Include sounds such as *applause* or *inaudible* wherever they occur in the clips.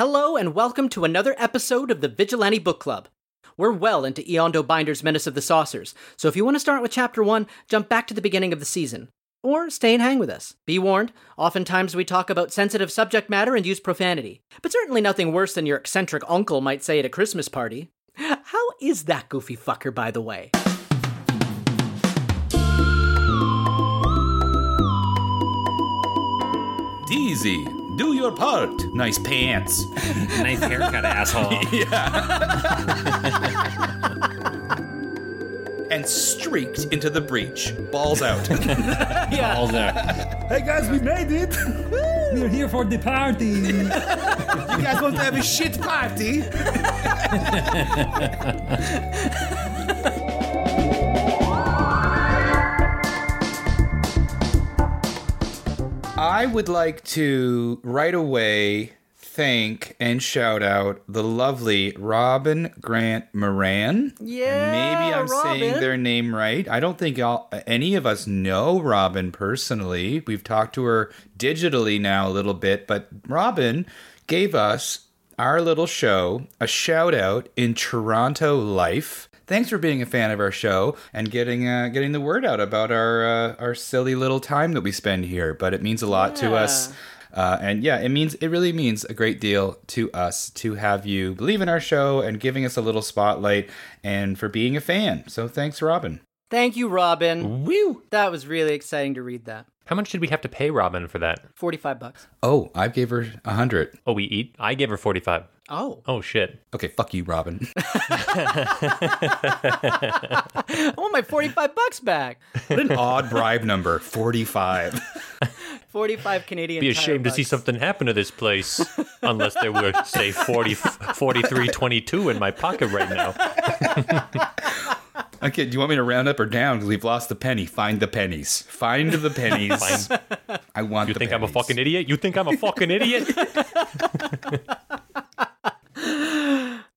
Hello and welcome to another episode of the Vigilante Book Club. We're well into Eando Binder's Menace of the Saucers, so if you want to start with chapter 1, jump back to the beginning of the season. Or stay and hang with us. Be warned, oftentimes we talk about sensitive subject matter and use profanity, but certainly nothing worse than your eccentric uncle might say at a Christmas party. *laughs* How is that goofy fucker, by the way? Easy. Do your part. Nice pants. *laughs* nice haircut, asshole. *laughs* Yeah. *laughs* and streaked into the breach. Balls out. All there. Hey guys, we made it! We're here for the party! you guys want to have a shit party? I would like to right away thank and shout out the lovely Robin Grant Moran. Yeah, Maybe I'm saying their name right. I don't think all, any of us know Robin personally. We've talked to her digitally now a little bit, but Robin gave us our little show a shout out in Toronto Life. Thanks for being a fan of our show and getting uh, getting the word out about our uh, our silly little time that we spend here. But it means a lot to us. Uh, and yeah, it means it really means a great deal to us to have you believe in our show and giving us a little spotlight and for being a fan. So thanks, Robin. Thank you, Robin. Woo! That was really exciting to read that. How much did we have to pay Robin for that? 45 bucks. Oh, I gave her a hundred. Oh, we eat? I gave her 45. Oh. Oh, shit. Okay, fuck you, Robin. *laughs* I want my 45 bucks back. what an odd bribe number, forty-five. *laughs* 45 Canadian Be ashamed to see something happen to this place unless there were, say, 40, 43, 22 in my pocket right now. *laughs* Okay, do you want me to round up or down? Because we've lost the penny. Find the pennies. Find the pennies. Find. I want. You the think I'm a fucking idiot? You think I'm a fucking idiot?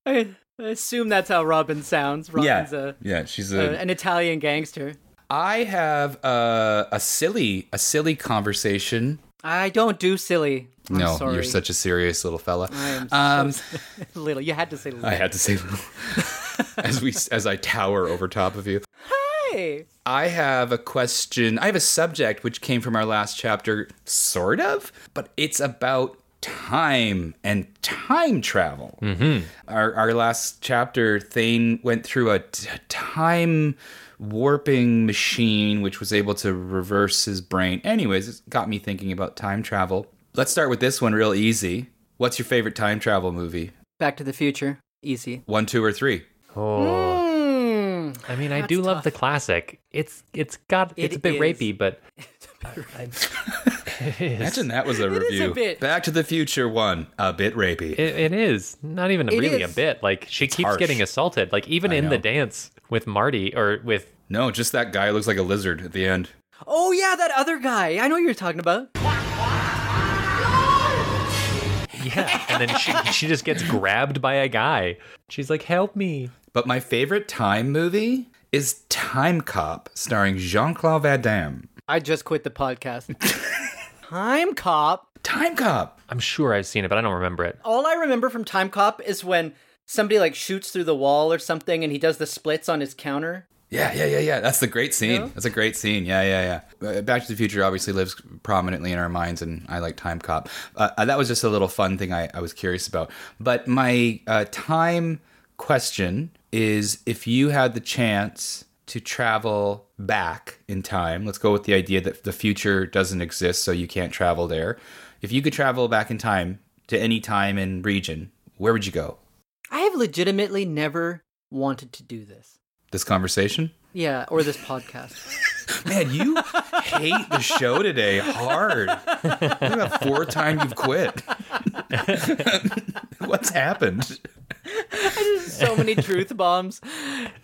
I assume that's how Robin sounds. Yeah, a, yeah. She's a- a. an Italian gangster. I have a, a silly, a silly conversation. I don't do silly. I'm no, sorry. you're such a serious little fella. I am Um, so *laughs* little. You had to say little. I had to say little *laughs* as we as I tower over top of you. Hey. I have a question. I have a subject which came from our last chapter, sort of, but it's about time and time travel. Mm-hmm. Our, our last chapter, Thane went through a t- time warping machine which was able to reverse his brain. Anyways, it got me thinking about time travel. Let's start with this one real easy. What's your favorite time travel movie? Back to the Future. Easy. One, two, or three? Oh. Mm. I mean, I That's do love the classic. It's it's got it's It a bit is. rapey, but *laughs* I, *laughs* it is. Imagine that was a is a review. bit. Back to the Future one, a bit rapey. It, it is not even It really is. a bit. Like she keeps harsh. getting assaulted. Like even I in the dance with Marty or with No, just that guy looks like a lizard at the end. Oh yeah, that other guy. I know what you're talking about. *laughs* yeah, and then she she just gets grabbed by a guy. She's like, "Help me!" But my favorite time movie is Time Cop, starring Jean Claude Van Damme. I just quit the podcast. *laughs* Time Cop. Time Cop. I'm sure I've seen it, but I don't remember it. All I remember from Time Cop is when somebody like shoots through the wall or something, and he does the splits on his counter. Yeah, yeah, yeah, yeah. That's the great scene. Yeah. That's a great scene. Yeah, yeah, yeah. Uh, Back to the Future obviously lives prominently in our minds, and I like Time Cop. Uh, uh, that was just a little fun thing I, I was curious about. But my uh, time question is if you had the chance to travel back in time, let's go with the idea that the future doesn't exist, so you can't travel there. If you could travel back in time to any time and region, where would you go? I have legitimately never wanted to do this. This conversation? Yeah, or this podcast. *laughs* Man, you hate the show today hard. Look at the fourth time you've quit. *laughs* What's happened? *laughs* so many truth bombs.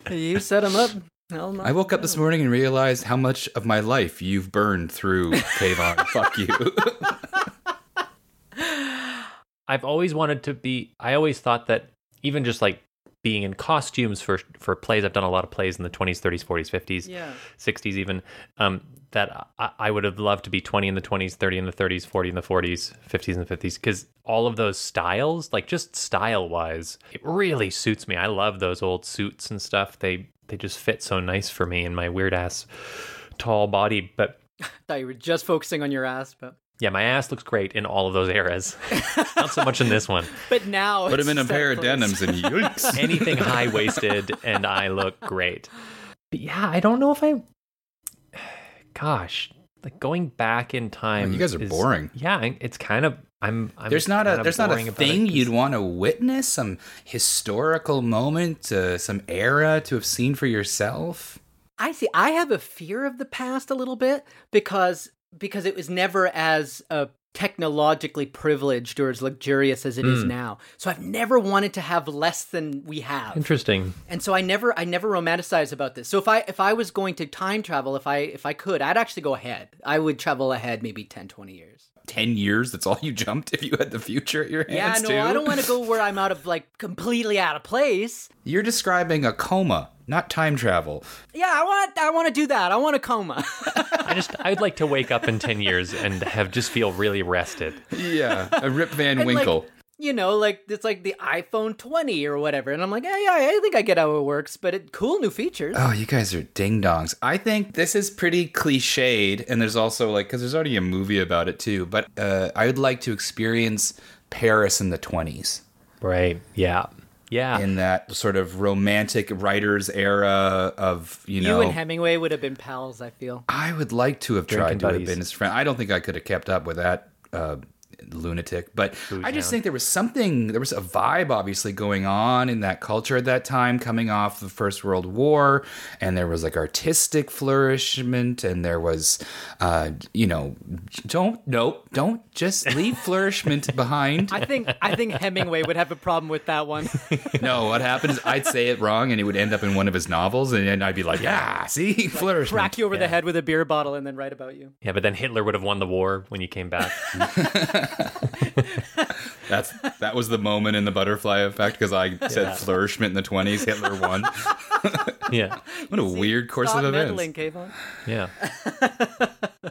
You set them up. Hell no. I woke up this morning and realized how much of my life you've burned through, *laughs* Kayvon. Fuck you. *laughs* I've always wanted to be. I always thought that even just like being in costumes for for plays. I've done a lot of plays in the 20s, 30s, 40s, 50s, Yeah. 60s even. Um, that I, I would have loved to be 20 in the 20s, 30 in the 30s, 40 in the 40s, 50s in the 50s because all of those styles, like just style wise, it really suits me. I love those old suits and stuff. They they just fit so nice for me and my weird ass tall body, but *laughs* thought you were just focusing on your ass, but yeah, my ass looks great in all of those eras. *laughs* Not so much in this one. but now Put it's him in a set pair of place. denims and yikes. *laughs* Anything high waisted and I look great. But yeah, I don't know if I *sighs* gosh, like going back in time. Oh, you guys are is- boring. Yeah, it's kind of I'm, I'm There's not a kinda there's not a about it you'd want to witness, some historical moment, uh, some era to have seen for yourself. I see. I have a fear of the past a little bit because because it was never as uh, technologically privileged or as luxurious as it is now. So I've never wanted to have less than we have. Interesting. and so I never I never romanticize about this. So if I if I was going to time travel, if I if I could, I'd actually go ahead. I would travel ahead maybe 10 20 years. Ten years, that's all you jumped if you had the future at your hands Yeah, hands no, too. I don't want to go where I'm out of like completely out of place. You're describing a coma, not time travel. Yeah, I want I want to do that. I want a coma. *laughs* I just I'd like to wake up in ten years and have just feel really rested. Yeah, a Rip Van And, like, Winkle. You know, like it's like the iPhone 20 or whatever. And I'm like, yeah, yeah, I think I get how it works, but it cool new features. Oh, you guys are ding dongs. I think this is pretty cliched, and there's also like because there's already a movie about it too. But uh, I would like to experience Paris in the 20s. Right. Yeah. Yeah. in that sort of romantic writers era of you know. you and Hemingway would have been pals, I feel. I would like to have tried Drinking to have been his friend. I don't think I could have kept up with that uh, lunatic, but I just think there was something, there was a vibe obviously going on in that culture at that time, coming off the First World War, and there was like artistic flourishment, and there was, uh, you know, don't nope, don't just leave *laughs* flourishment behind. I think I think Hemingway would have a problem with that one. *laughs* No, what happened is I'd say it wrong, and it would end up in one of his novels, and then I'd be like, yeah, see, *laughs* flourishment. Crack you over the head with a beer bottle and then write about you. yeah, but then Hitler would have won the war when you came back. *laughs* That's that was the moment in the butterfly effect because I said Yeah. flourishment in the twenties. Hitler won. *laughs* yeah. What a weird course of events. meddling, Kayvon. Yeah. *laughs*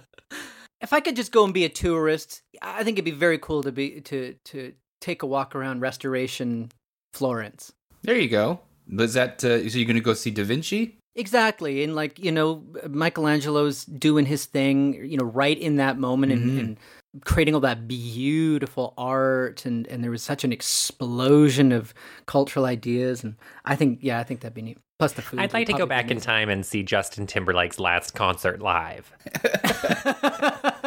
If I could just go and be a tourist, I think it'd be very cool to be to to take a walk around Restoration Florence. There you go. Is that uh, so? You're going to go see Da Vinci? Exactly, and like you know, Michelangelo's doing his thing, you know, right in that moment, and, and creating all that beautiful art, and and there was such an explosion of cultural ideas, and I think, yeah, I think that'd be neat. Plus the food. I'd like to go back in time and see Justin Timberlake's last concert live. *laughs*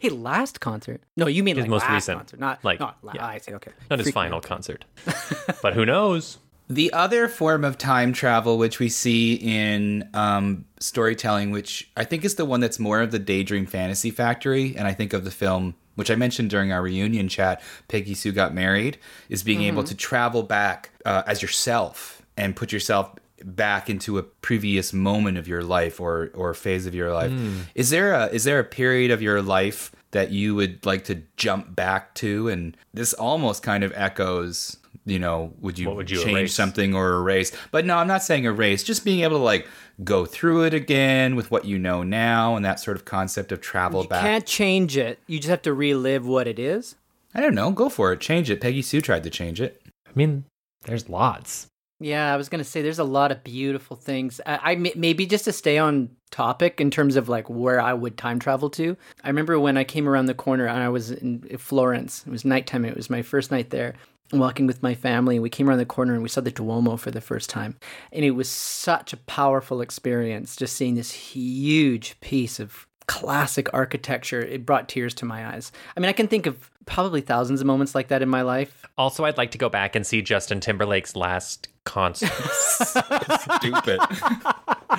Hey, last concert? No, you mean His like most last recent, concert, not like, not. yeah. I see. Okay, Not his Freak final concert. *laughs* but who knows? The other form of time travel, which we see in um, storytelling, which I think is the one that's more of the daydream fantasy factory, and I think of the film, which I mentioned during our reunion chat, Peggy Sue Got Married, is being able to travel back uh, as yourself and put yourself back into a previous moment of your life or or phase of your life. Is there a is there a period of your life that you would like to jump back to? And this almost kind of echoes, you know, would you, would you change erase? something or erase? But no, I'm not saying erase. Just being able to like go through it again with what you know now and that sort of concept of travel You back. You can't change it. You just have to relive what it is. I don't know. Go for it. Change it. Peggy Sue tried to change it. I mean, there's lots. Yeah, I was gonna say there's a lot of beautiful things. I, I maybe just to stay on topic in terms of like where I would time travel to. I remember when I came around the corner and I was in Florence. It was nighttime. It was my first night there. Walking with my family, and we came around the corner and we saw the Duomo for the first time, and it was such a powerful experience. Just seeing this huge piece of classic architecture, it brought tears to my eyes. I mean, I can think of probably thousands of moments like that in my life. Also, I'd like to go back and see Justin Timberlake's last concert. *laughs* Stupid. *laughs*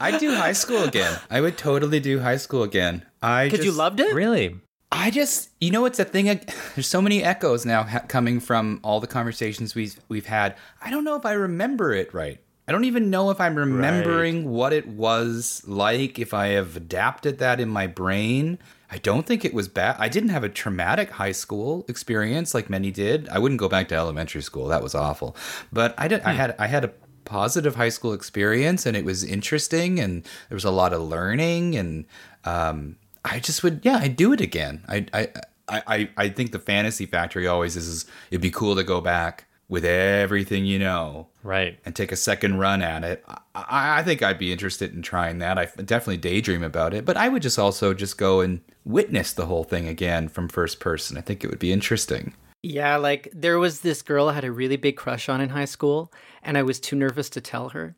I'd do high school again. I would totally do high school again. I Because you loved it. really? I just, you know, it's a thing. *laughs* There's so many echoes now ha- coming from all the conversations we've we've had. I don't know if I remember it right. I don't even know if I'm remembering what it was like, if I have adapted that in my brain. I don't think it was bad. I didn't have a traumatic high school experience like many did. I wouldn't go back to elementary school. That was awful. But I did I had I had a positive high school experience and it was interesting and there was a lot of learning and um, I just would yeah, I'd do it again. I I I, I think the fantasy factory always is, is it'd be cool to go back with everything you know Right. and take a second run at it. I, I think I'd be interested in trying that. I definitely daydream about it, but I would just also just go and witness the whole thing again from first person. I think it would be interesting. Yeah, like there was this girl I had a really big crush on in high school, and I was too nervous to tell her.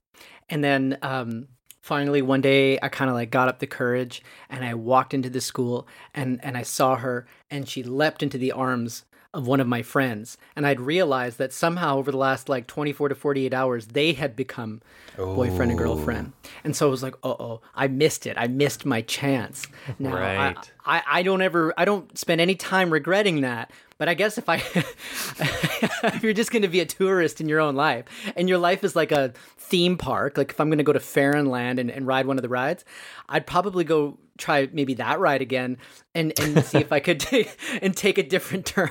And then um, finally one day I kind of like got up the courage and I walked into the school and and I saw her and she leapt into the arms of one of my friends and I'd realized that somehow over the last like 24 to 48 hours they had become boyfriend and girlfriend. Oh. And so I was like, "Uh-oh, I missed it. I missed my chance." Now I- Right. I, I don't ever I don't spend any time regretting that. But I guess if I *laughs* if you're just gonna be a tourist in your own life and your life is like a theme park, like if I'm gonna go to Fairyland and, and ride one of the rides, I'd probably go try maybe that ride again and, and *laughs* see if I could take and take a different turn.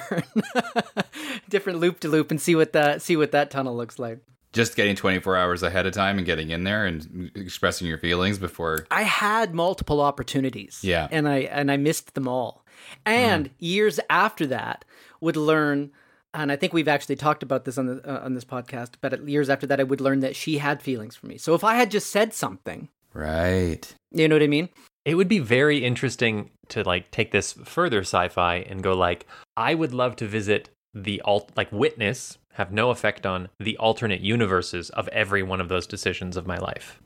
*laughs* different loop to loop and see what that see what that tunnel looks like. Just getting 24 hours ahead of time and getting in there and expressing your feelings before. I had multiple opportunities. Yeah. And I and I missed them all. And mm-hmm. years after that would learn and I think we've actually talked about this on the uh, on this podcast, but years after that I would learn that she had feelings for me. So if I had just said something, Right. you know what I mean? It would be very interesting to like take this further sci-fi and go like I would love to visit the alt like witness have no effect on the alternate universes of every one of those decisions of my life.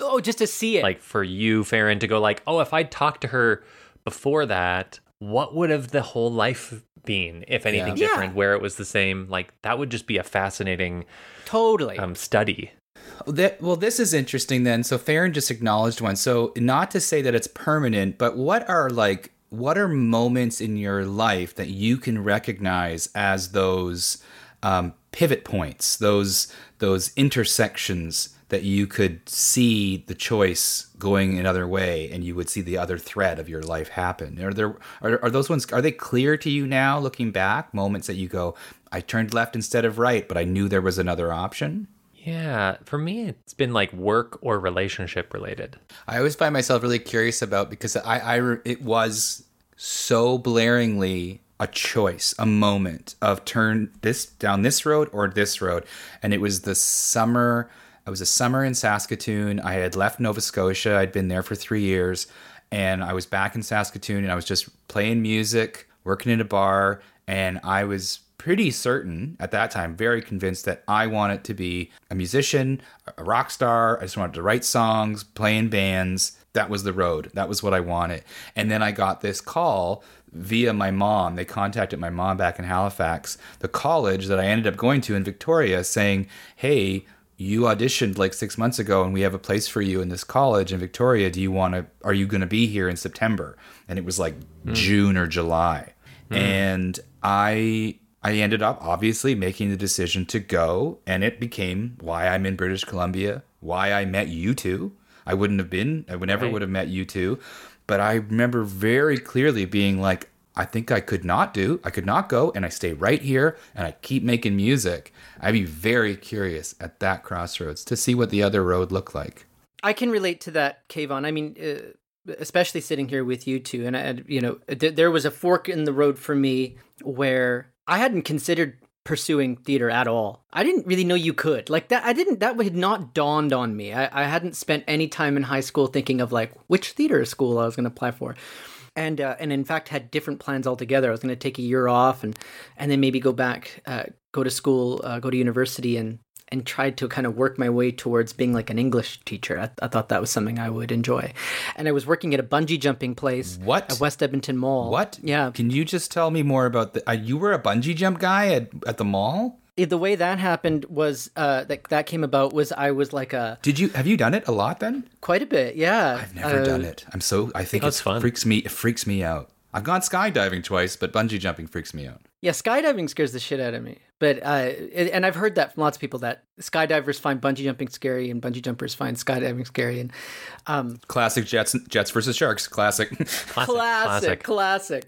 Oh, just to see it. Like for you Farron to go like, "Oh, if I'd talked to her before that, what would have the whole life been if anything Yeah. different where it was the same?" Like that would just be a fascinating totally. um study. That, well, this is interesting then. So Farron just acknowledged one. So not to say that it's permanent, but what are like what are moments in your life that you can recognize as those um, pivot points, those those intersections that you could see the choice going another way, and you would see the other thread of your life happen. Are there are, are those ones? Are they clear to you now, looking back? Moments that you go, I turned left instead of right, but I knew there was another option. Yeah, for me it's been like work or relationship related. I always find myself really curious about because I, I it was so blaringly a choice, a moment of turn this down this road or this road, and it was the summer. I was a summer in Saskatoon. I had left Nova Scotia. I'd been there for three years, and I was back in Saskatoon, and I was just playing music, working in a bar, and I was pretty certain at that time, very convinced that I wanted to be a musician, a rock star. I just wanted to write songs, play in bands. That was the road. That was what I wanted. And then I got this call via my mom. They contacted my mom back in Halifax, the college that I ended up going to in Victoria, saying, Hey, you auditioned like six months ago and we have a place for you in this college in Victoria. Do you want to, are you going to be here in September? And it was like hmm. June or July. Hmm. And I, I ended up obviously making the decision to go, and it became why I'm in British Columbia, why I met you two. I wouldn't have been, I would never Right. would have met you two. But I remember very clearly being like, I think I could not do, I could not go, and I stay right here and I keep making music. I'd be very curious at that crossroads to see what the other road looked like. I can relate to that, Kayvon. I mean, uh, especially sitting here with you two, and I, you know, th- there was a fork in the road for me where I hadn't considered pursuing theater at all. I didn't really know you could like that. I didn't. That had not dawned on me. I, I hadn't spent any time in high school thinking of like which theater school I was going to apply for. And, uh, and in fact had different plans altogether. I was going to take a year off and and then maybe go back, uh, go to school, uh, go to university, and and tried to kind of work my way towards being like an English teacher. I, I thought that was something I would enjoy. And I was working at a bungee jumping place What? at West Edmonton Mall. What? Yeah. Can you just tell me more about the? Uh, you were a bungee jump guy at at the mall. The way that happened was uh, that that came about was I was like a Did you have you done it a lot then? quite a bit. Yeah. I've never Uh, done it. I'm so I think That's it fun. freaks me. It freaks me out. I've gone skydiving twice, but bungee jumping freaks me out. Yeah, skydiving scares the shit out of me. But uh, and I've heard that from lots of people that skydivers find bungee jumping scary and bungee jumpers find skydiving scary. And um, Classic Jets Jets versus Sharks. Classic. Classic. classic, classic.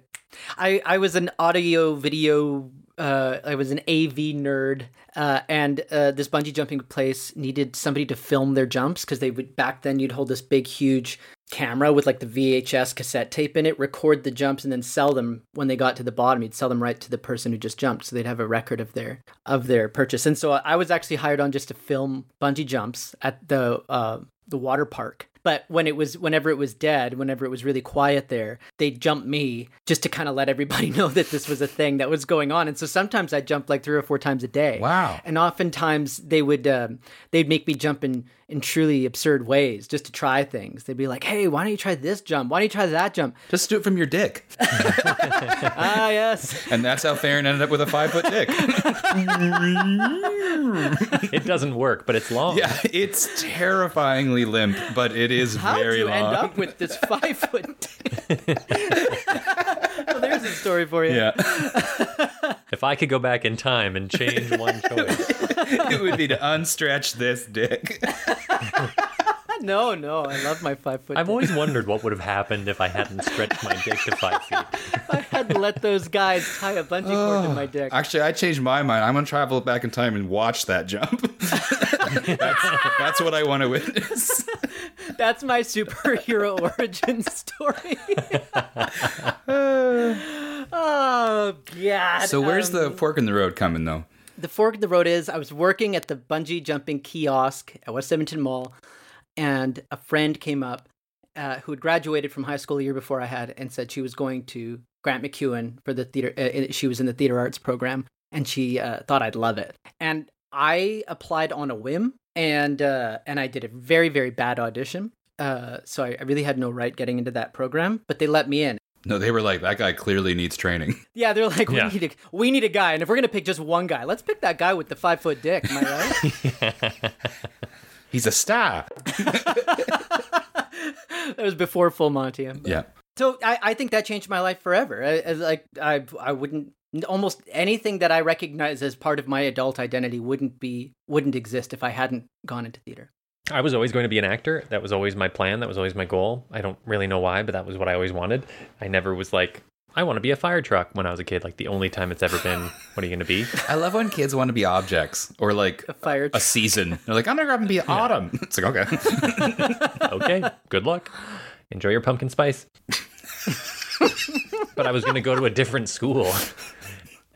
I I was an audio video. Uh, I was an AV nerd, uh, and uh, this bungee jumping place needed somebody to film their jumps because they would back then you'd hold this big huge camera with like the VHS cassette tape in it, record the jumps, and then sell them when they got to the bottom. You'd sell them right to the person who just jumped, so they'd have a record of their of their purchase. And so I was actually hired on just to film bungee jumps at the uh, the water park. But when it was, whenever it was dead, whenever it was really quiet there, they'd jump me just to kind of let everybody *laughs* know that this was a thing that was going on. And so sometimes I jumped like three or four times a day. Wow. And oftentimes they would, um, they'd make me jump in in truly absurd ways just to try things. They'd be like, "Hey, why don't you try this jump? Why don't you try that jump?" Just do it from your dick. *laughs* ah, yes. And that's how Farron ended up with a five foot dick. *laughs* It doesn't work, but it's long. Yeah, it's terrifyingly limp, but it is How did very you long. end up with this *laughs* five foot? *laughs* well, there's a story for you. yeah, *laughs* If I could go back in time and change one choice, it would be to unstretch this dick. *laughs* No, no, I love my five foot. I've always wondered what *laughs* would have happened if I hadn't stretched my dick to five feet. *laughs* I had to let those guys tie a bungee cord to my dick. Actually, I changed my mind. I'm gonna travel back in time and watch that jump. that's, that's what I want to witness. That's my superhero origin story. oh god. So where's Um, the fork in the road coming though? the fork in the road is I was working at the bungee jumping kiosk at West Edmonton Mall, and a friend came up uh, who had graduated from high school a year before I had, and said she was going to Grant MacEwan for the theater. Uh, she was in the theater arts program, and she uh, thought I'd love it. And I applied on a whim, and uh, and I did a very very bad audition. Uh, so I, I really had no right getting into that program, but they let me in. No, they were like that guy clearly needs training. *laughs* Yeah, they're like, we Yeah. need a we need a guy, and if we're gonna pick just one guy, let's pick that guy with the five foot dick. Am I right? *laughs* *laughs* He's a star. *laughs* that was before Full Monty. but- Yeah. So I, I think that changed my life forever. I, I- like I I wouldn't almost anything that I recognize as part of my adult identity wouldn't be wouldn't exist if I hadn't gone into theater. I was always going to be an actor. That was always my plan. That was always my goal. I don't really know why, but that was what I always wanted. I never was like, I want to be a fire truck when I was a kid. Like the only time it's ever been, *laughs* what are you going to be? I love when kids want to be objects or like A fire. a season. They're like, I'm gonna go up and be autumn. It's like okay. *laughs* Okay, good luck. Enjoy your pumpkin spice. but I was going to go to a different school.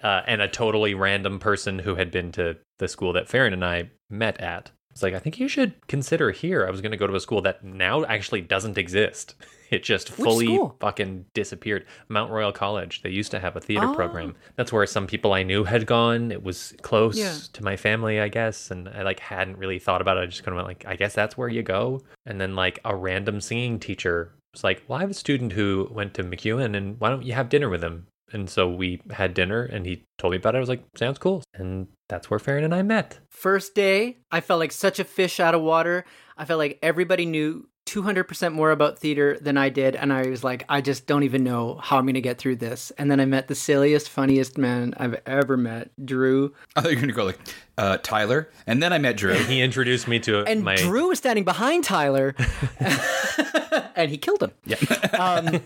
Uh, and a totally random person who had been to the school that Farron and I met at was like, I think you should consider here. I was going to go to a school that now actually doesn't exist. *laughs* It just fully fucking disappeared. Mount Royal College. They used to have a theater Oh. program. That's where some people I knew had gone. It was close Yeah. to my family, I guess, and I like hadn't really thought about it. I just kind of went like, I guess that's where you go. And then like a random singing teacher was like, Well, I have a student who went to MacEwan, and why don't you have dinner with him? And so we had dinner, and he told me about it. I was like, Sounds cool. And that's where Farron and I met. First day, I felt like such a fish out of water. I felt like everybody knew 200% more about theater than I did. And I was like, I just don't even know how I'm going to get through this. And then I met the silliest, funniest man I've ever met, Drew. I thought you were gonna go like uh, Tyler, and then I met Drew. He introduced me to And my. Drew was standing behind Tyler, *laughs* and he killed him. Yeah, *laughs*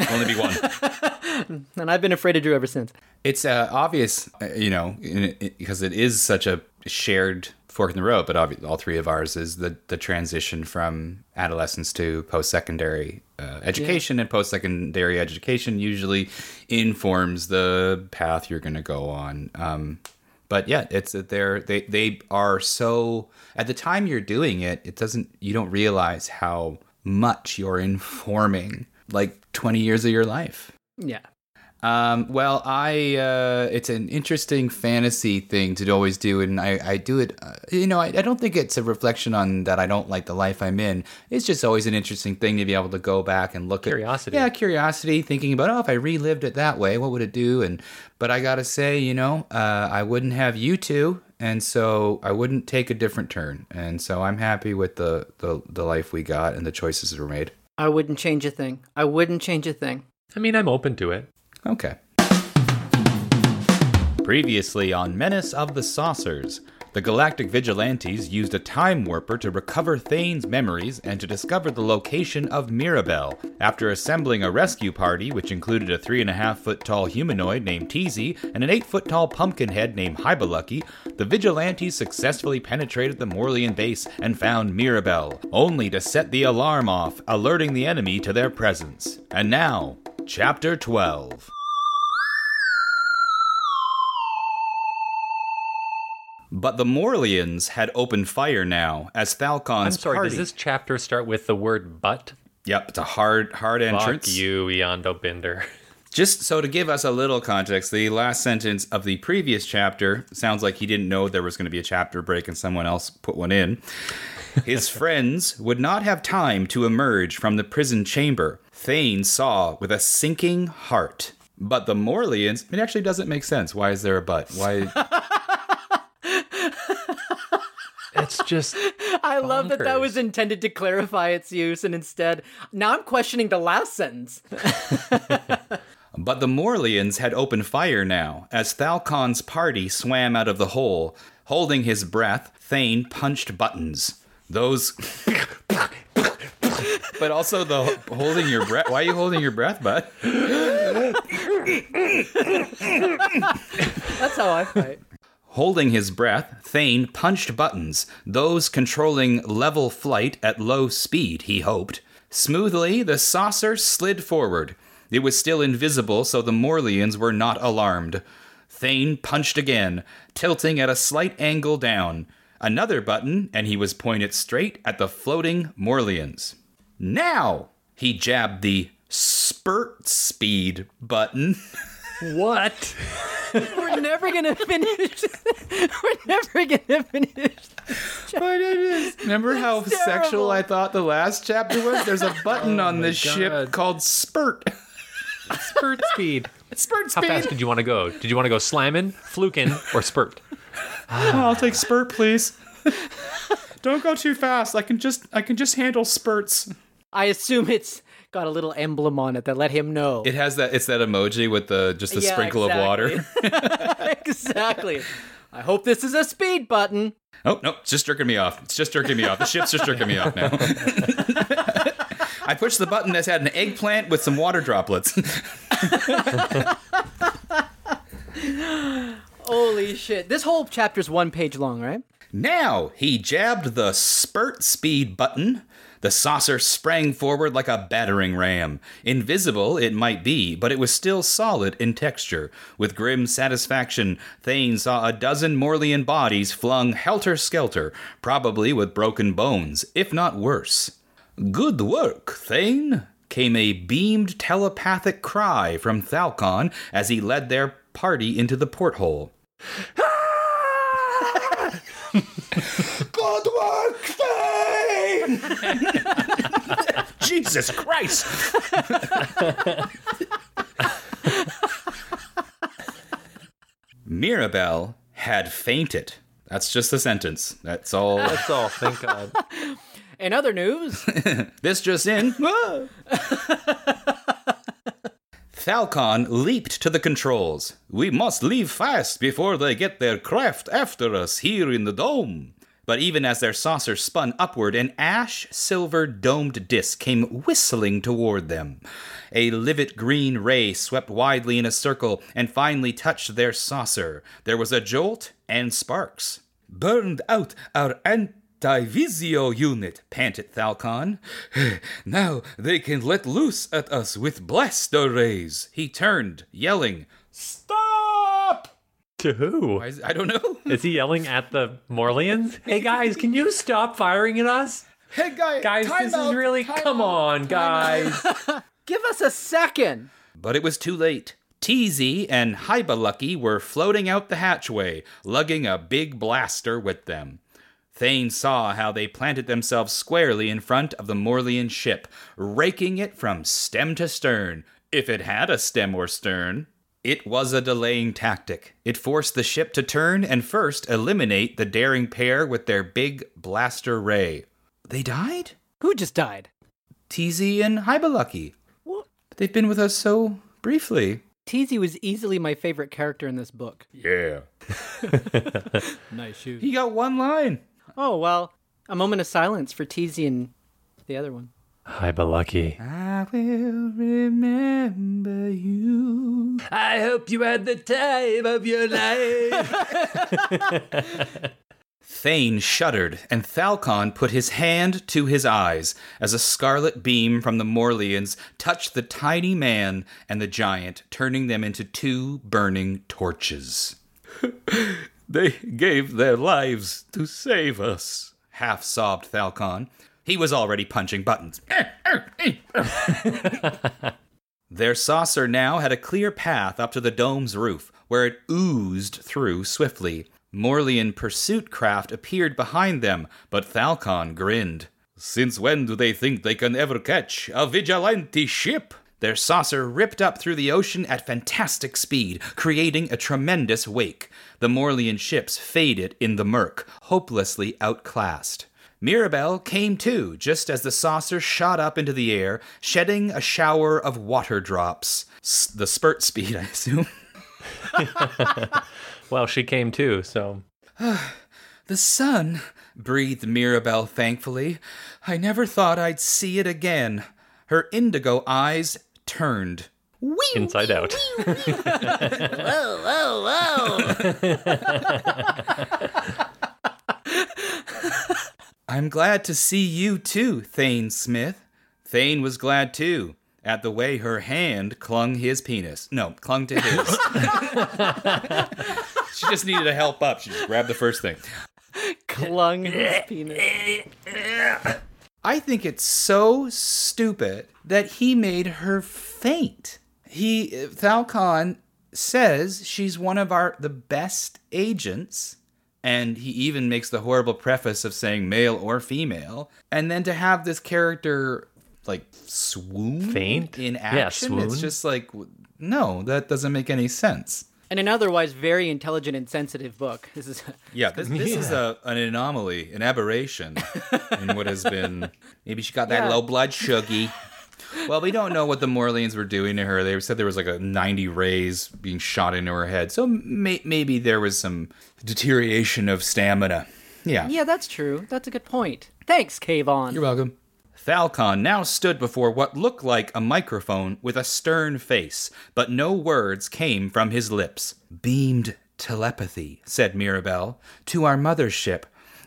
*laughs* only be one. *laughs* And I've been afraid of Drew ever since. It's uh, obvious, uh, you know, in, it, because it is such a shared fork in the road. But all three of ours is the the transition from adolescence to post secondary uh, education, and post secondary education usually informs the path you're going to go on. Um, but yeah, it's that they're they they are so at the time you're doing it, it doesn't you don't realize how much you're informing like 20 years of your life. Yeah. Um, well, I uh, it's an interesting fantasy thing to always do, and I, I do it. Uh, you know, I, I don't think it's a reflection on that I don't like the life I'm in. It's just always an interesting thing to be able to go back and look Curiosity. at. Curiosity. Yeah, curiosity, thinking about oh, if I relived it that way, what would it do? And but I gotta say, you know, uh, I wouldn't have you two, and so I wouldn't take a different turn. And so I'm happy with the the, the life we got and the choices that were made. I wouldn't change a thing. I wouldn't change a thing. I mean, I'm open to it. Okay. Previously on Menace of the Saucers, the Galactic Vigilantes used a time warper to recover Thane's memories and to discover the location of Mirabelle. After assembling a rescue party, which included a three and a half foot tall humanoid named TeeZee and an eight foot tall pumpkinhead named HiBaLuKy, the Vigilantes successfully penetrated the Morlian base and found Mirabelle, only to set the alarm off, alerting the enemy to their presence. And now, Chapter 12. But the Morlians had opened fire now as Thalcon's. I'm sorry, party. does this chapter start with the word but? Yep, it's a hard, hard entrance. Fuck you, Eando Binder. *laughs* Just so to give us a little context, the last sentence of the previous chapter sounds like he didn't know there was going to be a chapter break and someone else put one in. *laughs* His friends would not have time to emerge from the prison chamber. Thane saw with a sinking heart. But the Morlians, it actually doesn't make sense. Why is there a but? Why? *laughs* It's just *laughs* I love that that was intended to clarify its use, and instead, now I'm questioning the last sentence. *laughs* But the Morlians had opened fire now, as Thalcon's party swam out of the hole. Holding his breath, Thane punched buttons. Those. *laughs* but also the holding your breath. Why are you holding your breath, bud? That's how I fight. Holding his breath, Thane punched buttons, those controlling level flight at low speed, he hoped. Smoothly, the saucer slid forward. It was still invisible, so the Morlians were not alarmed. Thane punched again, tilting at a slight angle down. Another button, and he was pointed straight at the floating Morlians. Now! He jabbed the spurt speed button. *laughs* what? We're never gonna finish. *laughs* We're never gonna finish. But it is. Remember how It's sexual. I thought the last chapter was? There's a button *laughs* oh on this ship called Spurt. Spurt speed. *laughs* Spurt speed. How fast did you want to go? Did you want to go slamming, fluking, or spurt? *sighs* I'll take Spurt, please. Don't go too fast. I can just I can just handle spurts. I assume it's got a little emblem on it that let him know. It has that it's that emoji with the just the Yeah, sprinkle of water. *laughs* *laughs* exactly. I hope this is a speed button. Oh no, it's just jerking me off. It's just jerking me off. The ship's just jerking me off now. *laughs* I pushed the button that's had an eggplant with some water droplets. Holy shit. This whole chapter's one page long, right? Now he jabbed the spurt speed button. The saucer sprang forward like a battering ram. Invisible it might be, but it was still solid in texture. With grim satisfaction, Thane saw a dozen Morlian bodies flung helter skelter, probably with broken bones, if not worse. Good work, Thane, came a beamed telepathic cry from Thalcon as he led their party into the porthole. *laughs* Good work, Thane! Jesus Christ! Mirabelle had fainted. That's just the sentence. That's all. That's all. Thank God. In other news, *laughs* This just in. *laughs* Thalcon leaped to the controls. We must leave fast before they get their craft after us here in the dome. But even as their saucer spun upward, an ash silver domed disk came whistling toward them. A livid green ray swept widely in a circle and finally touched their saucer. There was a jolt and sparks. Burned out our anti-visio unit, panted Thalcon. *sighs* now they can let loose at us with blaster rays. He turned, yelling, Stop! to who? I, I don't know. *laughs* Is he yelling at the Morlians? Hey guys, can you stop firing at us? hey, guy, Guys, time this out, is really. time Come out, on, guys. *laughs* give us a second. But it was too late. TeeZee and HiBaLuKy were floating out the hatchway, lugging a big blaster with them. Thane saw how they planted themselves squarely in front of the Morlian ship, raking it from stem to stern, if it had a stem or stern. It was a delaying tactic. It forced the ship to turn and first eliminate the daring pair with their big blaster ray. They died? Who just died? TeeZee and HiBaLuKy. What? They've been with us so briefly. TeeZee was easily my favorite character in this book. Yeah. *laughs* Nice shoes. He got one line. Oh, well, a moment of silence for TeeZee and the other one. Hi, Balucky. I will remember you. I hope you had the time of your life. *laughs* Thane shuddered, and Thalcon put his hand to his eyes as a scarlet beam from the Morlians touched the tiny man and the giant, turning them into two burning torches. *laughs* they gave their lives to save us, half sobbed Thalcon. He was already punching buttons. *laughs* Their saucer now had a clear path up to the dome's roof, where it oozed through swiftly. Morlian pursuit craft appeared behind them, but Thalcon grinned. Since when do they think they can ever catch a vigilante ship? Their saucer ripped up through the ocean at fantastic speed, creating a tremendous wake. The Morlian ships faded in the murk, hopelessly outclassed. Mirabelle came to just as the saucer shot up into the air, shedding a shower of water drops. S- the spurt speed, *laughs* I assume. *laughs* well, she came too, so. *sighs* The sun, breathed Mirabelle thankfully. I never thought I'd see it again. Her indigo eyes turned. Inside out. Whoa, whoa, whoa! I'm glad to see you too, Thane Smith. Thane was glad too, at the way her hand clung his penis. No, clung to his. *laughs* she just needed a help up. She just grabbed the first thing. Clung his penis. I think it's so stupid that he made her faint. He Thalcon says she's one of our the best agents and he even makes the horrible preface of saying male or female and then to have this character like swoon Faint? in Yeah, action it's just like no that doesn't make any sense And an otherwise very intelligent and sensitive book. This is yeah this, this is a, an anomaly an aberration in what has been maybe she got that Yeah. low blood suggy well we don't know what the morlians were doing to her they said there was like a 90 rays being shot into her head so may, maybe there was some deterioration of stamina yeah Yeah, that's true. That's a good point. Thanks, Kayvon. you're welcome Thalcon now stood before what looked like a microphone with a stern face, but no words came from his lips. Beamed telepathy, said Mirabelle, to our mothership.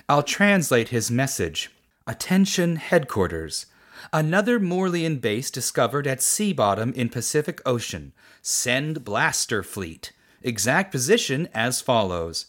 I'll translate his message. Attention headquarters. Another Morlian base discovered at sea bottom in Pacific Ocean. Send blaster fleet. Exact position as follows.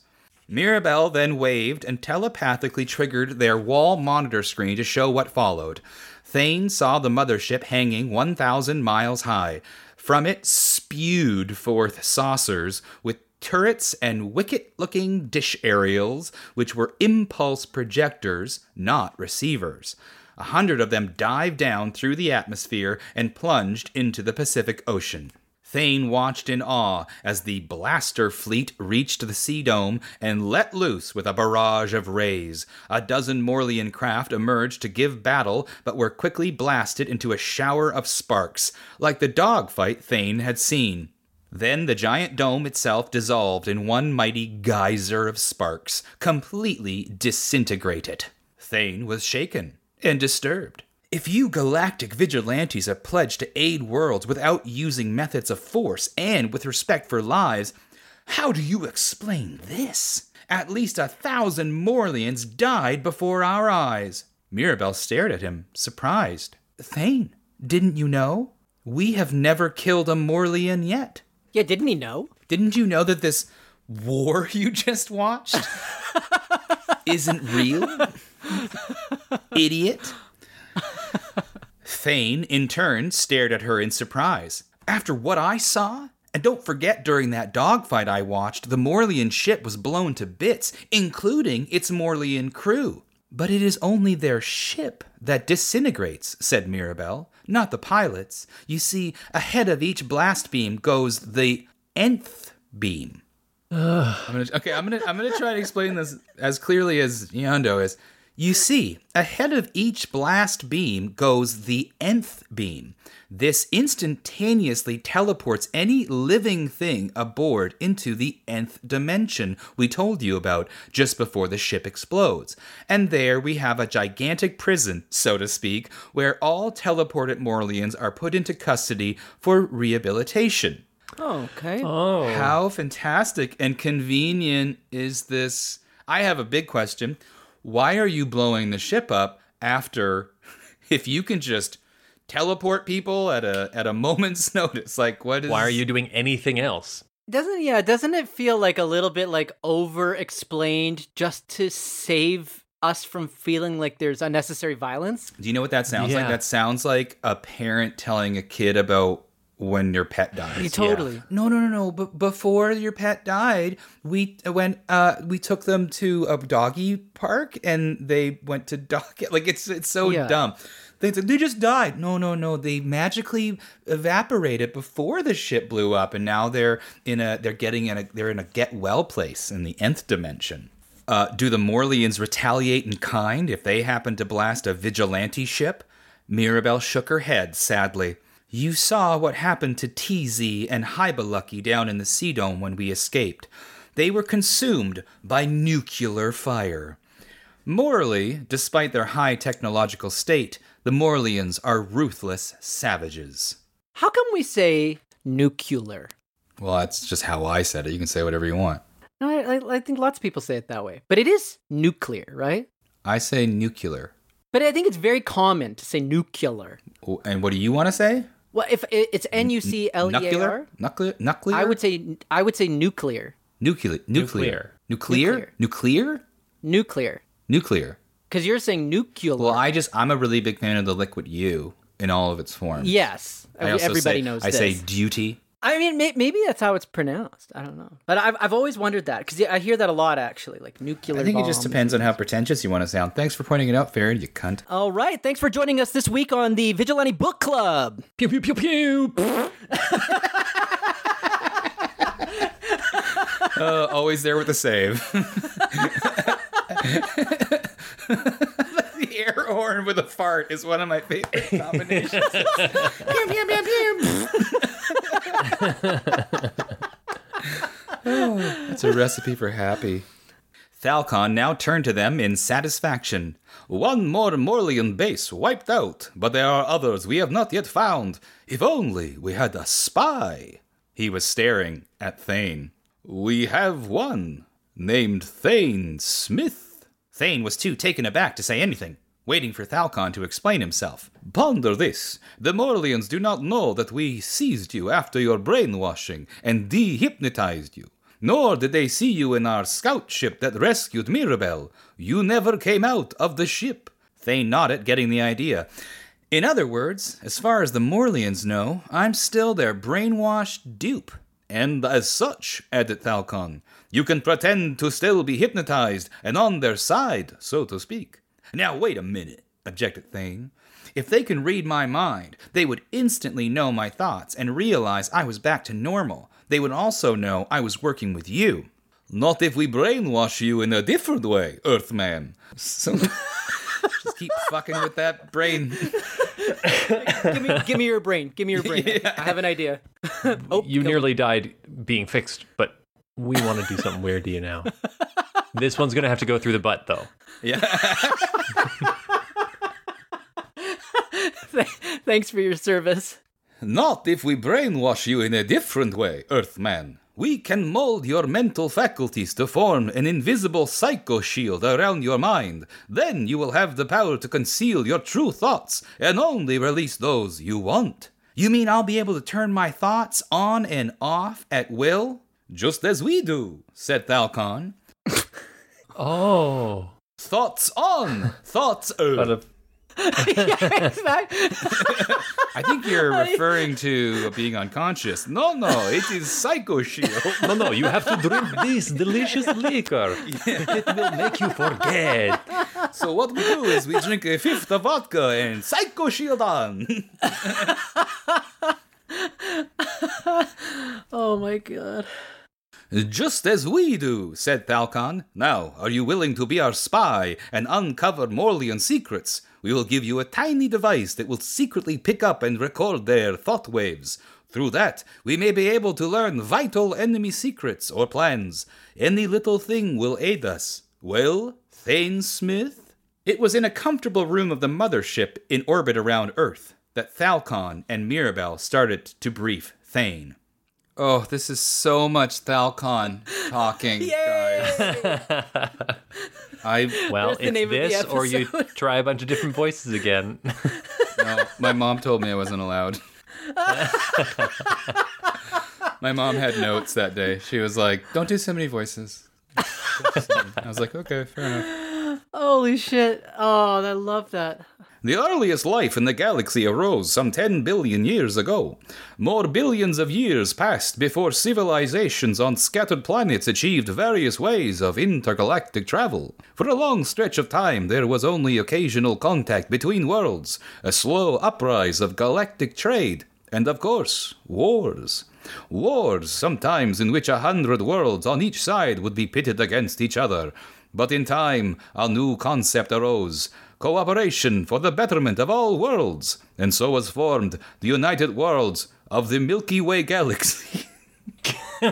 Mirabelle then waved and telepathically triggered their wall monitor screen to show what followed. Thane saw the mothership hanging 1,000 miles high. From it spewed forth saucers with turrets and wicked looking dish aerials, which were impulse projectors, not receivers. A hundred of them dived down through the atmosphere and plunged into the Pacific Ocean. Thane watched in awe as the blaster fleet reached the sea dome and let loose with a barrage of rays. A dozen Morlian craft emerged to give battle, but were quickly blasted into a shower of sparks, like the dogfight Thane had seen. Then the giant dome itself dissolved in one mighty geyser of sparks, completely disintegrated. Thane was shaken and disturbed. If you galactic vigilantes are pledged to aid worlds without using methods of force and with respect for lives, how do you explain this? At least a thousand Morlians died before our eyes. Mirabelle stared at him, surprised. Thane, didn't you know? We have never killed a Morlian yet. Yeah, didn't he know? Didn't you know that this war *laughs* you just watched *laughs* isn't real? *laughs* Idiot. Thane, in turn, stared at her in surprise. After what I saw? And don't forget, during that dogfight I watched, the Morlian ship was blown to bits, including its Morlian crew. But it is only their ship that disintegrates, said Mirabelle, not the pilots. You see, ahead of each blast beam goes the nth beam. I'm gonna, okay, I'm gonna I'm gonna try to explain this as clearly as Yondo is. You see, ahead of each blast beam goes the nth beam. This instantaneously teleports any living thing aboard into the nth dimension we told you about just before the ship explodes. And there we have a gigantic prison, so to speak, where all teleported Morlians are put into custody for rehabilitation. Oh, okay. Oh. How fantastic and convenient is this? I have a big question. Why are you blowing the ship up after *laughs* if you can just teleport people at a at a moment's *laughs* notice? Like what is Why are you doing anything else? Doesn't yeah, doesn't it feel like a little bit like over explained just to save us from feeling like there's unnecessary violence? Do you know what that sounds like? That sounds like a parent telling a kid about when your pet dies. totally. No, no, no, no. But before your pet died, we went. Uh, we took them to a doggy park, and they went to *laughs* dog. Like it's it's so Yeah. dumb. They they just died. No, no, no. They magically evaporated before the ship blew up, and now they're in a. They're getting in a. They're in a get well place in the nth dimension. Uh, do the Morlians retaliate in kind if they happen to blast a vigilante ship? Mirabelle shook her head sadly. You saw what happened to TeeZee and HiBaLuKy down in the Sea Dome when we escaped. They were consumed by nuclear fire. Morally, despite their high technological state, the Morlians are ruthless savages. How come we say nuclear? Well, that's just how I said it. You can say whatever you want. No, I, I, I think lots of people say it that way, but it is nuclear, right? I say nuclear. But I think it's very common to say nuclear. And what do you want to say? Well, if it's N U C L E A Nuclear? Nuclear? Nuclear? I would say I would say nuclear, nuclear. Nuclear. Nuclear? Nuclear? nuclear, Nuclear. because you're saying nuclear. Well, I just I'm a really big fan of the liquid U in all of its forms. yes, I also everybody say, knows. I this. say duty. I mean, may, maybe that's how it's pronounced. I don't know, but I've I've always wondered that because I hear that a lot actually, like nuclear. I think it just depends on how pretentious you want to sound. Thanks for pointing it out, Farron, you cunt. All right, thanks for joining us this week on the Vigilante Book Club. Pew pew pew pew. *laughs* Uh, always there with the save. *laughs* the air horn with a fart is one of my favorite combinations. *laughs* oh, *laughs* it's a recipe for happy. Thalcon now turned to them in satisfaction. One more Morlian base wiped out, but there are others we have not yet found. If only we had a spy. He was staring at Thane. We have one, named Thane Smith. Thane was too taken aback to say anything, waiting for Thalcon to explain himself. Ponder this. The Morlians do not know that we seized you after your brainwashing and dehypnotized you. Nor did they see you in our scout ship that rescued Mirabel. You never came out of the ship. Thane nodded, getting the idea. In other words, as far as the Morlians know, I'm still their brainwashed dupe. And as such, added Thalcon, you can pretend to still be hypnotized and on their side, so to speak. Now, wait a minute, objected Thane. If they can read my mind, they would instantly know my thoughts and realize I was back to normal. They would also know I was working with you. Not if we brainwash you in a different way, Earthman. So *laughs* just keep fucking with that brain. give me give me your brain. Give me your brain. *laughs* I have an idea. *laughs* oh, You go- nearly died being fixed, but we want to do something weird to you now. This one's gonna have to go through the butt, though. Yeah. *laughs* Thanks for your service. Not if we brainwash you in a different way, Earthman. We can mold your mental faculties to form an invisible psycho shield around your mind. Then you will have the power to conceal your true thoughts and only release those you want. You mean I'll be able to turn my thoughts on and off at will? Just as we do, said Thalcon. Oh, Thoughts on, thoughts but off. a, I think you're *laughs* referring to being unconscious. No, no, it is psycho shield. *laughs* no, no, you have to drink this delicious liquor. It will make you forget. So what we do is we drink a fifth of vodka and Psycho Shield on. *laughs* Oh my god. Just as we do, said Thalcon. Now, are you willing to be our spy and uncover Morlian secrets? We will give you a tiny device that will secretly pick up and record their thought waves. Through that, we may be able to learn vital enemy secrets or plans. Any little thing will aid us. Well, Thane Smith? It was in a comfortable room of the mothership in orbit around Earth that Thalcon and Mirabel started to brief Thane. Oh, this is so much Thalcon talking, *laughs* guys. I Well, There's the name it's this, or you try a bunch of different voices again. *laughs* no, my mom told me I wasn't allowed. my mom had notes that day. She was like, "Don't do so many voices." I was like, "Okay, fair enough." Holy shit. Oh, I love that. The earliest life in the galaxy arose some 10 billion years ago. More billions of years passed before civilizations on scattered planets achieved various ways of intergalactic travel. For a long stretch of time, there was only occasional contact between worlds, a slow uprise of galactic trade, and of course, wars. Wars, sometimes in which a hundred worlds on each side would be pitted against each other. But in time, a new concept arose cooperation for the betterment of all worlds, and so was formed the United Worlds of the Milky Way Galaxy. *laughs*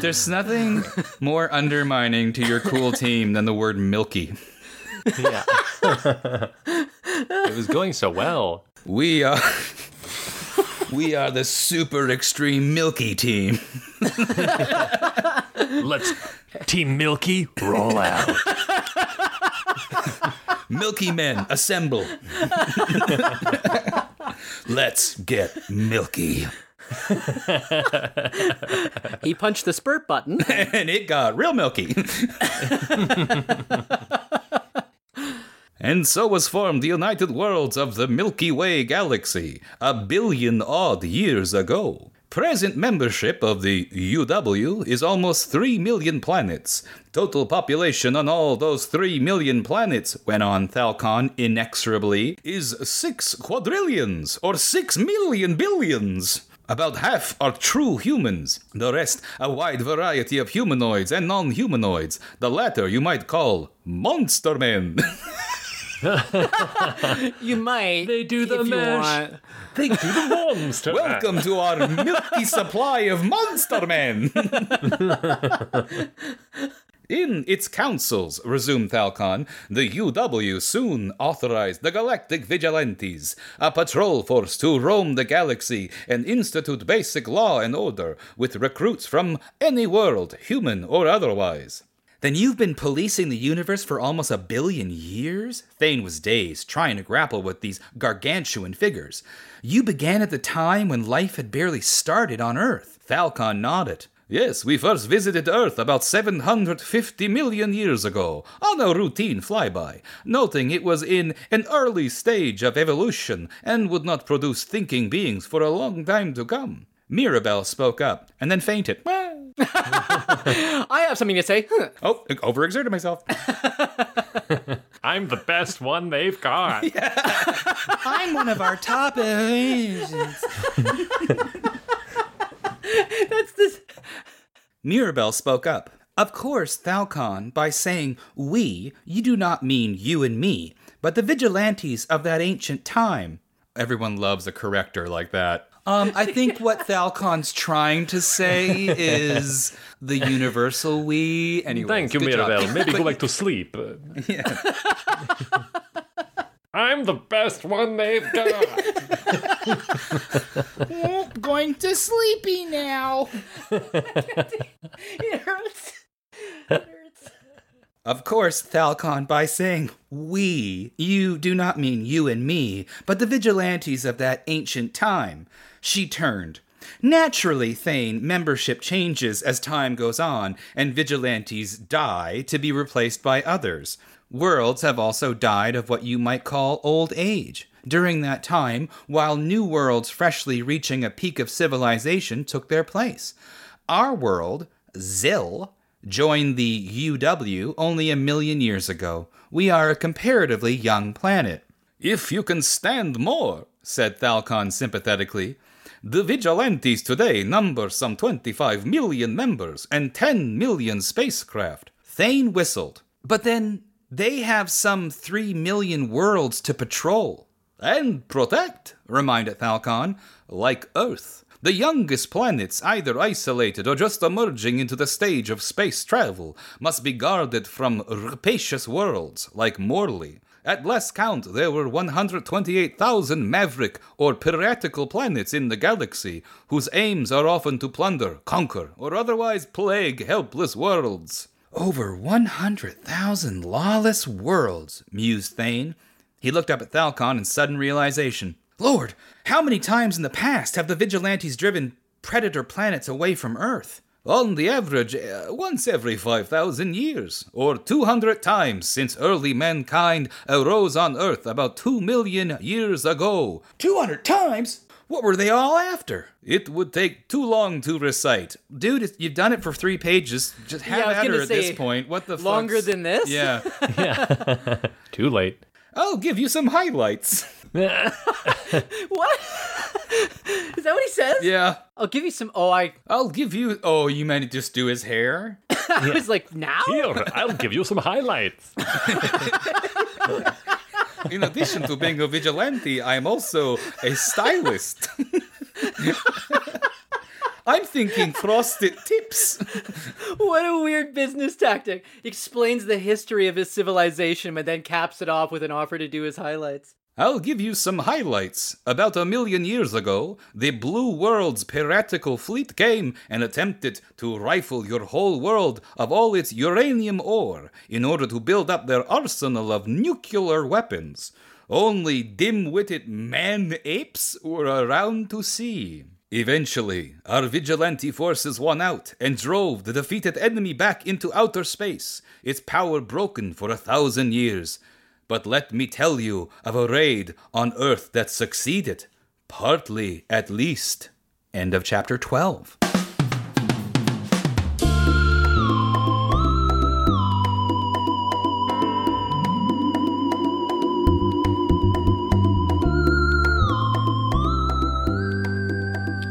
There's nothing more undermining to your cool team than the word milky. yeah. *laughs* it was going so well. We are *laughs* We are the super extreme milky team. Let's Team Milky roll out. *laughs* Milky men, assemble. *laughs* Let's get milky. He punched the spurt button. *laughs* and it got real milky. and so was formed the United Worlds of the Milky Way Galaxy, a billion odd years ago. Present membership of the UW is almost 3 million planets. Total population on all those 3 million planets, went on Thalcon inexorably, is 6 quadrillions, or 6 million billions. About half are true humans, the rest a wide variety of humanoids and non humanoids. The latter you might call monster men. *laughs* *laughs* You might. They do the if mash. want. They do the monster. *laughs* Welcome to our milky supply of monster men. *laughs* In its councils, resumed Thalcon, the UW soon authorized the Galactic Vigilantes, a patrol force to roam the galaxy and institute basic law and order with recruits from any world, human or otherwise. Then you've been policing the universe for almost a billion years? Thane was dazed, trying to grapple with these gargantuan figures. You began at the time when life had barely started on Earth. Thalcon nodded. Yes, we first visited Earth about 750 million years ago, on a routine flyby, noting it was in an early stage of evolution and would not produce thinking beings for a long time to come. Mirabelle spoke up, and then fainted. *laughs* I have something to say. Huh. *laughs* Oh, overexerted myself. *laughs* I'm the best one they've got. I'm one of our top agents. That's this. Mirabelle spoke up. Of course, Thalcon, by saying we, you do not mean you and me, but the vigilantes of that ancient time. Everyone loves a corrector like that. Um, I think what Thalcon's trying to say is the universal we. Anyway, Thank you, Mirabelle. Maybe go back to sleep. *laughs* *laughs* I'm the best one they've got. going to sleepy now. *laughs* It hurts. It hurts. Of course, Thalcon, by saying we, you do not mean you and me, but the vigilantes of that ancient time. She turned. Naturally, Thane, membership changes as time goes on, and vigilantes die to be replaced by others. Worlds have also died of what you might call old age. During that time, while new worlds freshly reaching a peak of civilization took their place. Our world, Zill, joined the UW only a million years ago. We are a comparatively young planet. If you can stand more, said Thalcon sympathetically. The vigilantes today number some 25 million members and 10 million spacecraft. Thane whistled. But then they have some 3 million worlds to patrol. And protect, reminded Thalcon, like Earth. The youngest planets, either isolated or just emerging into the stage of space travel, must be guarded from rapacious worlds like Morley. At last count, there were 128,000 maverick or piratical planets in the galaxy, whose aims are often to plunder, conquer, or otherwise plague helpless worlds. Over 100,000 lawless worlds, mused Thane. He looked up at Thalcon in sudden realization. Lord, how many times in the past have the vigilantes driven predator planets away from Earth? On the average, uh, once every 5,000 years, or 200 times since early mankind arose on Earth about 2 million years ago. 200 times? What were they all after? It would take too long to recite. Dude, you've done it for three pages. Just have I was at her at this point. What the fuck? longer fuck's- than this? Yeah. *laughs* *laughs* Too late. I'll give you some highlights. *laughs* What? *laughs* Is that what he says? Yeah. I'll give you some. Oh, I. I'll give you. Oh, you meant to just do his hair? *laughs* I was like, now? Here, I'll give you some highlights. *laughs* In addition to being a vigilante, I'm also a stylist. I'm thinking frosted tips. What a weird business tactic. Explains the history of his civilization, but then caps it off with an offer to do his highlights. I'll give you some highlights. About a million years ago, the Blue World's piratical fleet came and attempted to rifle your whole world of all its uranium ore in order to build up their arsenal of nuclear weapons. Only dim witted man apes were around to see. Eventually, our vigilante forces won out and drove the defeated enemy back into outer space, its power broken for a thousand years. But let me tell you of a raid on Earth that succeeded. Partly, at least. End of chapter 12.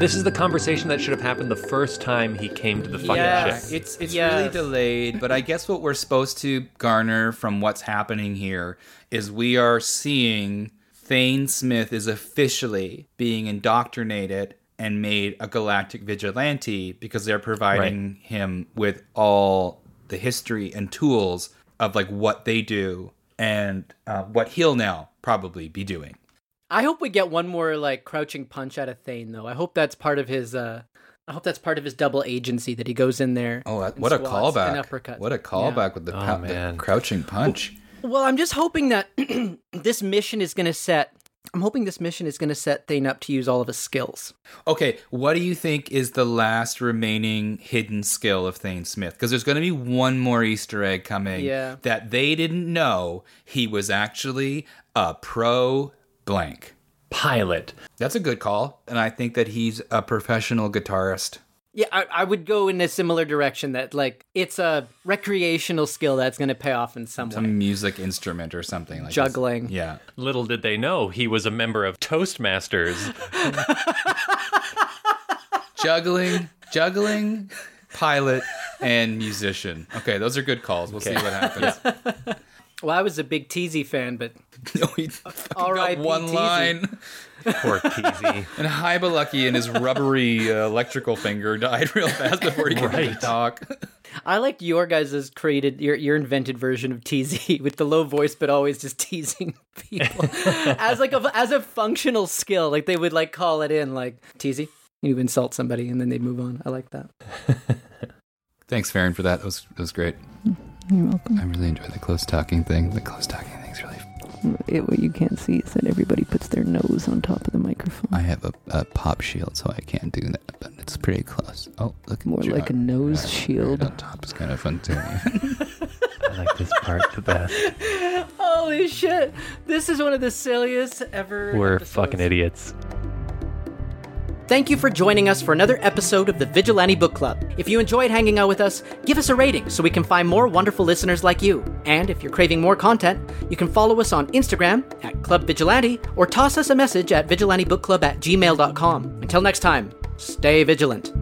This is the conversation that should have happened the first time he came to the fucking Yeah, ship. It's it's Yes. really delayed, but I guess what we're supposed to garner from what's happening here is we are seeing Thane Smith is officially being indoctrinated and made a galactic vigilante because they're providing him with all the history and tools of like what they do and uh, what he'll now probably be doing. I hope we get one more like crouching punch out of Thane though. I hope that's part of his uh I hope that's part of his double agency that he goes in there. Oh, that- and what a callback! What a callback with the, Oh, pow- the crouching punch. Well, I'm just hoping that *clears throat* this mission is going to set I'm hoping this mission is going to set Thane up to use all of his skills. Okay, what do you think is the last remaining hidden skill of Thane Smith? Because there's going to be one more Easter egg coming Yeah. that they didn't know he was actually a pro blank. Pilot. That's a good call, and I think that he's a professional guitarist. Yeah, I, I would go in a similar direction that like it's a recreational skill that's going to pay off in some way. Some music instrument or something like this. Juggling. Yeah. Little did they know he was a member of Toastmasters. *laughs* Juggling, juggling, pilot, and musician. Okay, those are good calls. We'll see what happens. *laughs* Well, I was a big TeeZee fan, but *laughs* No, he fucking got one TeeZee. line. Poor TeeZee. *laughs* And HiBaLuKy and his rubbery uh, electrical finger died real fast before he could Right. talk. I liked your guys' created your your invented version of teasy *laughs* with the low voice, but always just teasing people as like a as a functional skill. Like they would like call it in like teasy. You insult somebody and then they'd move on. I like that. Thanks, Farron, for that. That was, that was great. You're welcome. I really enjoy the close talking thing. The close talking thing's really. It, what you can't see is that everybody puts their nose on top of the microphone. I have a, a pop shield, so I can't do that, but it's pretty close. Oh, look More like a nose Right shield. on top is kind of fun too. *laughs* I like this part the best. Holy shit! This is one of the silliest ever. We're episodes. fucking idiots. Thank you for joining us for another episode of the Vigilante Book Club. If you enjoyed hanging out with us, give us a rating so we can find more wonderful listeners like you. And if you're craving more content, you can follow us on Instagram at Club Vigilante or toss us a message at vigilantebookclub at gmail.com. Until next time, stay vigilant.